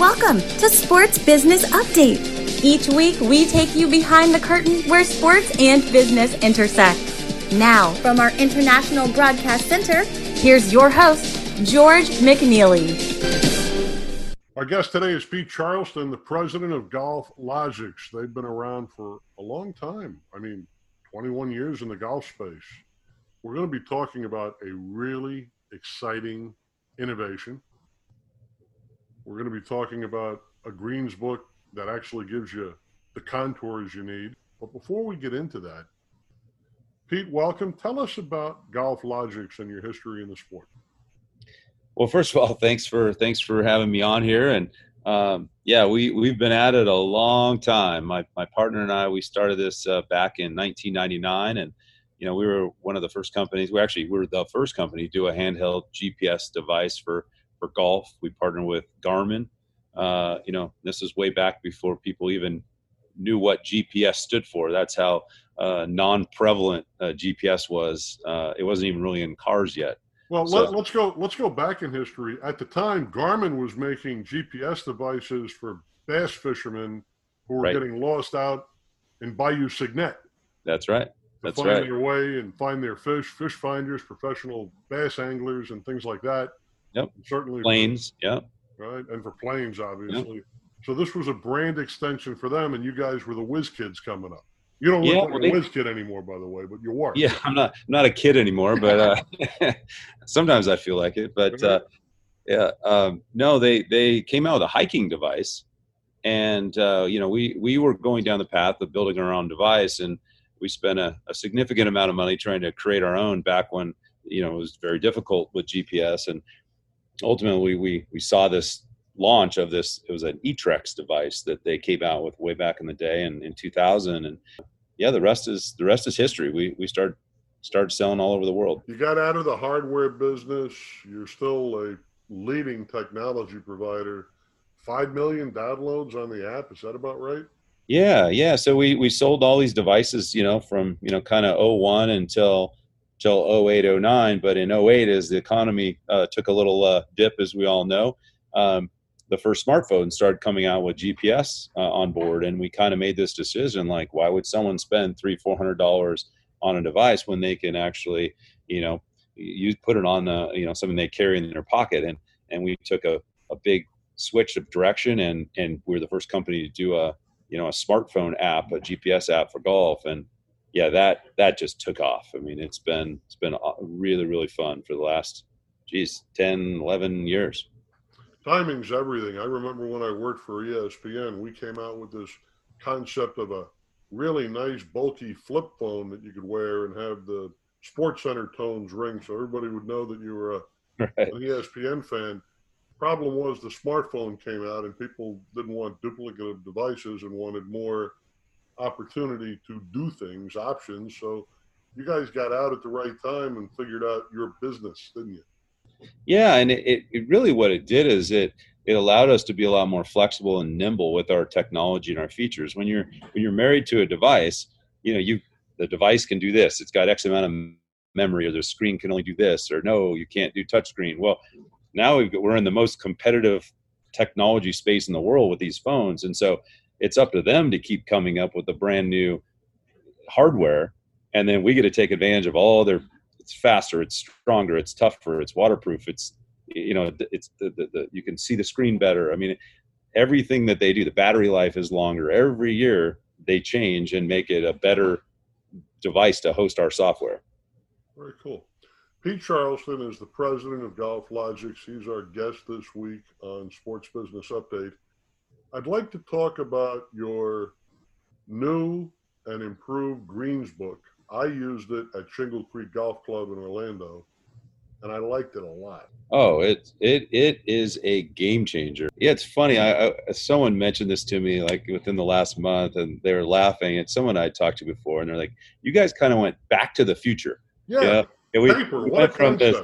Welcome to Sports Business Update. Each week, we take you behind the curtain where sports and business intersect. Now, from our International Broadcast Center, here's your host, George McNeely. Our guest today is Pete Charleston, the president of GolfLogix. They've been around for a long time. I mean, 21 years in the golf space. We're going to be talking about a really exciting innovation. We're going to be talking about a greens book that actually gives you the contours you need. But before we get into that, Pete, welcome. Tell us about GolfLogix and your history in the sport. Well, first of all, thanks for thanks for having me on here. And um, yeah, we we've been at it a long time. My my partner and I we started this uh, back in 1999, and you know we were one of the first companies. We actually we were the first company to do a handheld GPS device for for golf. We partnered with Garmin. Uh, you know, this is way back before people even knew what GPS stood for. That's how uh, non-prevalent uh, GPS was. Uh, it wasn't even really in cars yet. Well, so, let, us go. Let's go back in history. At the time, Garmin was making GPS devices for bass fishermen who were right. getting lost out in Bayou Signet. That's right. That's find right. their way and find their fish, fish finders, professional bass anglers, and things like that. Yep. certainly planes. For, yeah. Right, and for planes, obviously. Yep. So this was a brand extension for them, and you guys were the whiz kids coming up. You don't look yeah, like a whiz kid anymore, by the way, but you were. Yeah, I'm not I'm not a kid anymore, but uh, sometimes I feel like it. But uh, yeah, um, no, they they came out with a hiking device, and uh, you know we we were going down the path of building our own device, and we spent a, a significant amount of money trying to create our own back when you know it was very difficult with GPS, and ultimately we we saw this launch of this it was an etrex device that they came out with way back in the day and in 2000 and yeah the rest is the rest is history. We we started started selling all over the world. You got out of the hardware business. You're still a leading technology provider. 5 million downloads on the app is that about right? Yeah yeah. So we we sold all these devices you know from you know kind of 01 until till 08, 09. But in 08, as the economy uh, took a little uh, dip, as we all know, um, the first smartphone started coming out with GPS uh, on board, and we kind of made this decision: like, why would someone spend three, four hundred dollars on a device when they can actually, you know, you put it on the, you know, something they carry in their pocket, and and we took a, a big switch of direction, and and we we're the first company to do a, you know, a smartphone app, a GPS app for golf, and yeah, that that just took off. I mean, it's been it's been really really fun for the last, geez, 10, 11 years. Timing's everything. I remember when I worked for ESPN, we came out with this concept of a really nice bulky flip phone that you could wear and have the Sports Center tones ring, so everybody would know that you were a, right. an ESPN fan. Problem was the smartphone came out and people didn't want duplicative devices and wanted more opportunity to do things, options. So you guys got out at the right time and figured out your business, didn't you? Yeah, and it, it really what it did is it it allowed us to be a lot more flexible and nimble with our technology and our features. When you're when you're married to a device, you know you the device can do this. It's got X amount of memory, or the screen can only do this, or no, you can't do touchscreen. Well, now we're in the most competitive technology space in the world with these phones, and so it's up to them to keep coming up with the brand new hardware and then we get to take advantage of all their it's faster it's stronger it's tougher it's waterproof it's you know it's the, the, the, you can see the screen better. I mean everything that they do the battery life is longer. Every year they change and make it a better device to host our software. Very cool. Pete charleston is the president of GolfLogix he's our guest this week on sports business update I'd like to talk about your new and improved greens book. I used it at Shingle Creek Golf Club in Orlando, and I liked it a lot. Oh, it it it is a game changer. Yeah, it's funny. I, I, someone mentioned this to me like within the last month, and they were laughing. It's someone I talked to before, and they're like, "You guys kind of went back to the future." Yeah, yeah. And we, Paper, we went from this.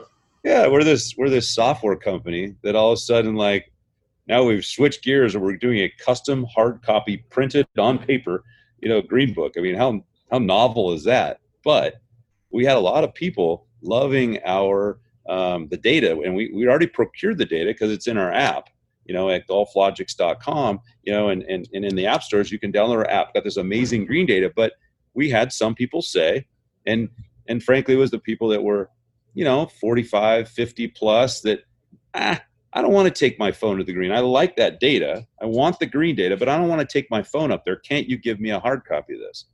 Yeah, we're this we're this software company that all of a sudden like now we've switched gears and we're doing a custom hard copy printed on paper, you know, green book. I mean, how how novel is that? But we had a lot of people loving our um, the data, and we we already procured the data because it's in our app. you know, at golflogix.com, you know, and, and, and in the app stores, you can download our app. Got this amazing green data. But we had some people say, and and frankly, it was the people that were, you know, 45, 50 plus that, ah, I don't want to take my phone to the green. I like that data. I want the green data, but I don't want to take my phone up there. Can't you give me a hard copy of this?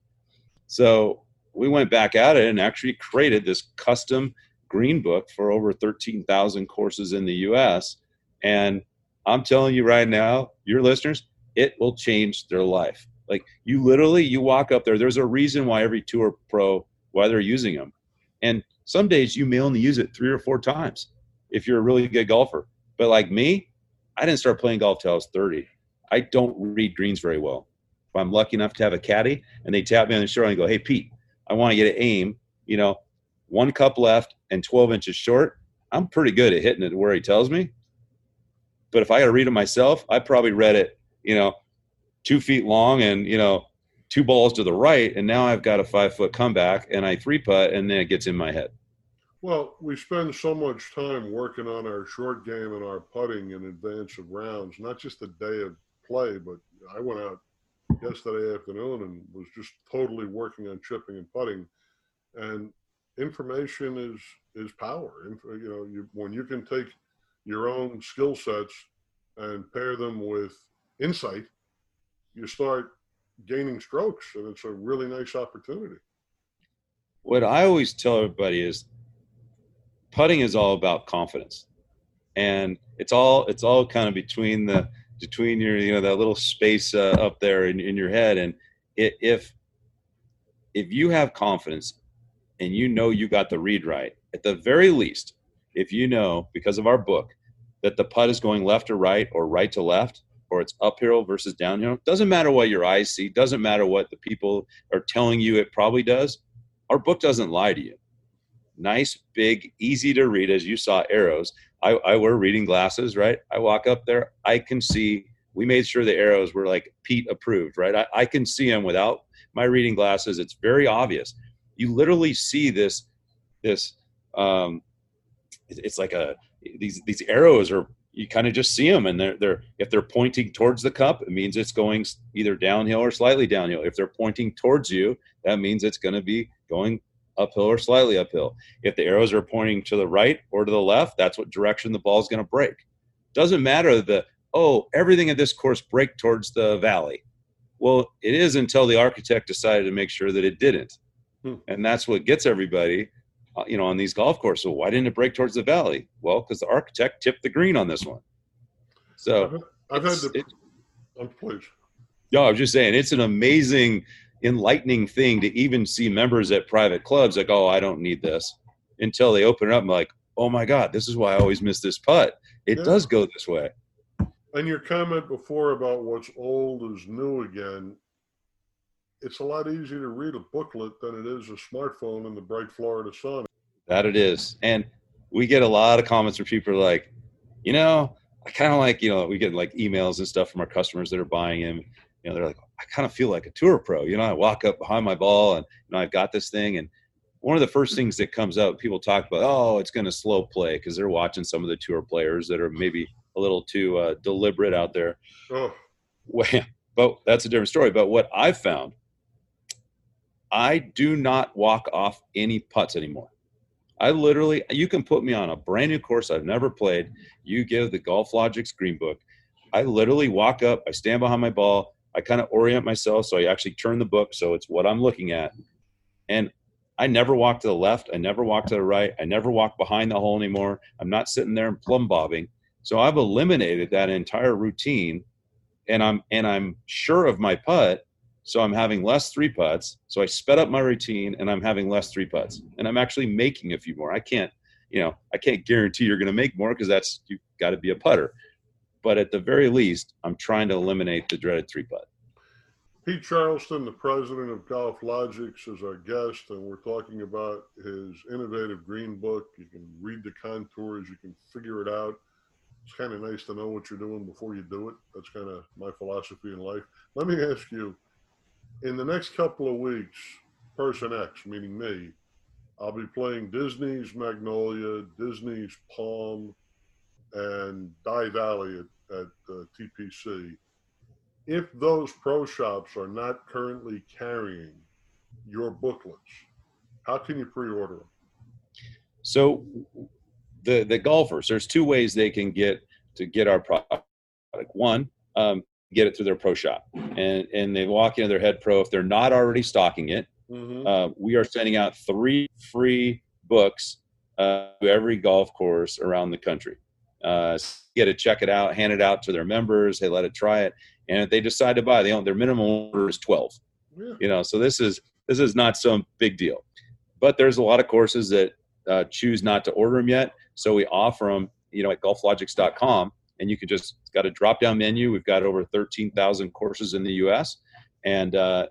So we went back at it and actually created this custom green book for over 13,000 courses in the US. And I'm telling you right now, your listeners, it will change their life. Like you literally, you walk up there. There's a reason why every tour pro why they're using them, and some days you may only use it three or four times if you're a really good golfer. But like me, I didn't start playing golf till I was 30. I don't read greens very well. If I'm lucky enough to have a caddy and they tap me on the shoulder and go, "Hey Pete, I want to get an aim," you know, one cup left and 12 inches short. I'm pretty good at hitting it where he tells me. But if I got to read it myself, I probably read it, you know, two feet long and, you know, two balls to the right. And now I've got a five foot comeback and I three putt and then it gets in my head. Well, we spend so much time working on our short game and our putting in advance of rounds, not just the day of play, but I went out yesterday afternoon and was just totally working on chipping and putting. And information is is power. You know, you, when you can take your own skill sets and pair them with insight, you start gaining strokes, and it's a really nice opportunity. What I always tell everybody is putting is all about confidence, and it's all it's all kind of between the between your you know that little space uh, up there in, in your head, and it, if if you have confidence and you know you got the read right, at the very least, if you know because of our book that the putt is going left or right or right to left or it's uphill versus downhill, doesn't matter what your eyes see, doesn't matter what the people are telling you it probably does. Our book doesn't lie to you. Nice, big, easy to read, as you saw arrows. I, I wear reading glasses, right? I walk up there, I can see. We made sure the arrows were like Pete approved, right? I, I can see them without my reading glasses. It's very obvious. You literally see this, this um, it's like a these these arrows are you kind of just see them and they're they're if they're pointing towards the cup it means it's going either downhill or slightly downhill if they're pointing towards you that means it's going to be going uphill or slightly uphill if the arrows are pointing to the right or to the left that's what direction the ball is going to break doesn't matter the oh everything in this course break towards the valley well it is until the architect decided to make sure that it didn't hmm. and that's what gets everybody uh, you know, on these golf courses. Well, Why didn't it break towards the valley? Well, because the architect tipped the green on this one. So I've, had the. It, oh, please. No, I was just saying it's an amazing, enlightening thing to even see members at private clubs like, oh, I don't need this, until they open it up and like, oh my God, this is why I always miss this putt. It yeah. does go this way. And your comment before about what's old is new again it's a lot easier to read a booklet than it is a smartphone in the bright Florida sun. That it is. And we get a lot of comments from people like, you know, I kind of like, you know, we get like emails and stuff from our customers that are buying them. You know, they're like, I kind of feel like a tour pro. You know, I walk up behind my ball and, you know, I've got this thing. And one of the first things that comes up, people talk about, oh, it's going to slow play because they're watching some of the tour players that are maybe a little too uh, deliberate out there. Oh. Well, but that's a different story. But what I've found I do not walk off any putts anymore. I literally, you can put me on a brand new course I've never played. You give the GolfLogix Green Book. I literally walk up, I stand behind my ball, I kind of orient myself so I actually turn the book so it's what I'm looking at. And I never walk to the left, I never walk to the right, I never walk behind the hole anymore. I'm not sitting there and plumb bobbing. So I've eliminated that entire routine and I'm and I'm sure of my putt so I'm having less three putts. So I sped up my routine and I'm having less three putts. And I'm actually making a few more. I can't, you know, I can't guarantee you're going to make more because that's, you've got to be a putter. But at the very least, I'm trying to eliminate the dreaded three putt. Pete Charleston, the president of GolfLogix, is our guest, and we're talking about his innovative green book. You can read the contours, you can figure it out. It's kind of nice to know what you're doing before you do it. That's kind of my philosophy in life. Let me ask you in the next couple of weeks, Person X, meaning me, I'll be playing Disney's Magnolia, Disney's Palm, and Dye Valley at, at uh, TPC. If those pro shops are not currently carrying your booklets, how can you pre-order them? So the the golfers, there's two ways they can get to get our product. One, um, get it through their pro shop, and and they walk into their head pro if they're not already stocking it. Mm-hmm. Uh, we are sending out three free books uh, to every golf course around the country. Uh, get to check it out, hand it out to their members. They let it try it, and if they decide to buy, they own their minimum order is twelve. Yeah. You know, so this is this is not some big deal. But there's a lot of courses that uh, choose not to order them yet, so we offer them. You know, at golflogix.com, and you can just got a drop down menu. We've got over 13,000 courses in the U.S. and uh,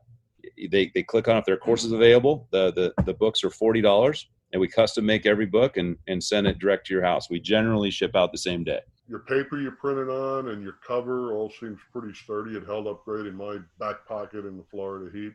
they they click on if there are courses available. The the the books are forty dollars and we custom make every book and, and send it direct to your house. We generally ship out the same day. Your paper you printed on and your cover all seems pretty sturdy. It held up great in my back pocket in the Florida heat.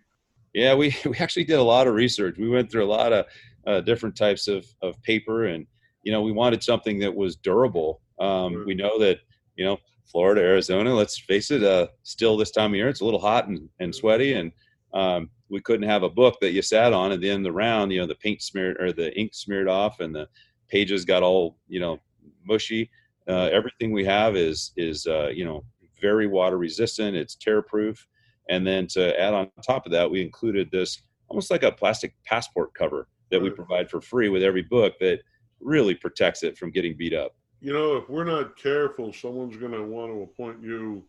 Yeah, we, we actually did a lot of research. We went through a lot of uh, different types of, of paper and, you know, we wanted something that was durable. Um, We know that, you know, Florida, Arizona, let's face it, uh, still this time of year, it's a little hot and, and sweaty and um, we couldn't have a book that you sat on and then the round you know the paint smeared or the ink smeared off and the pages got all you know mushy. Uh, everything we have is is uh, you know very water resistant it's tear proof. And then to add on top of that we included this almost like a plastic passport cover that we provide for free with every book that really protects it from getting beat up. You know if we're not careful someone's going to want to appoint you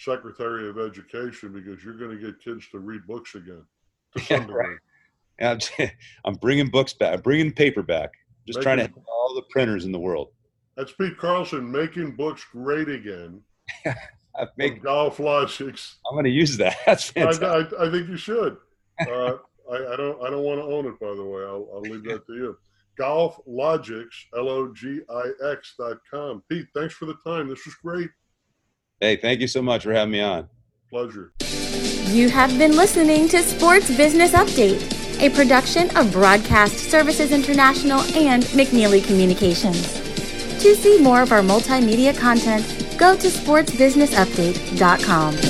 secretary of education because you're going to get kids to read books again yeah, right. I'm, I'm bringing books back. I'm bringing paper back. Just making, trying to help all the printers in the world. That's Pete Carlson making books great again. I've made GolfLogix. I'm going to use that. That's fantastic. I, I, I think you should. Uh, I, I, don't. I don't want to own it, by the way. I'll, I'll leave that to you. Golf Logix, L O G I X dot com. Pete, thanks for the time. This was great. Hey, thank you so much for having me on. Pleasure. You have been listening to Sports Business Update, a production of Broadcast Services International and McNeely Communications. To see more of our multimedia content, go to sportsbusinessupdate.com.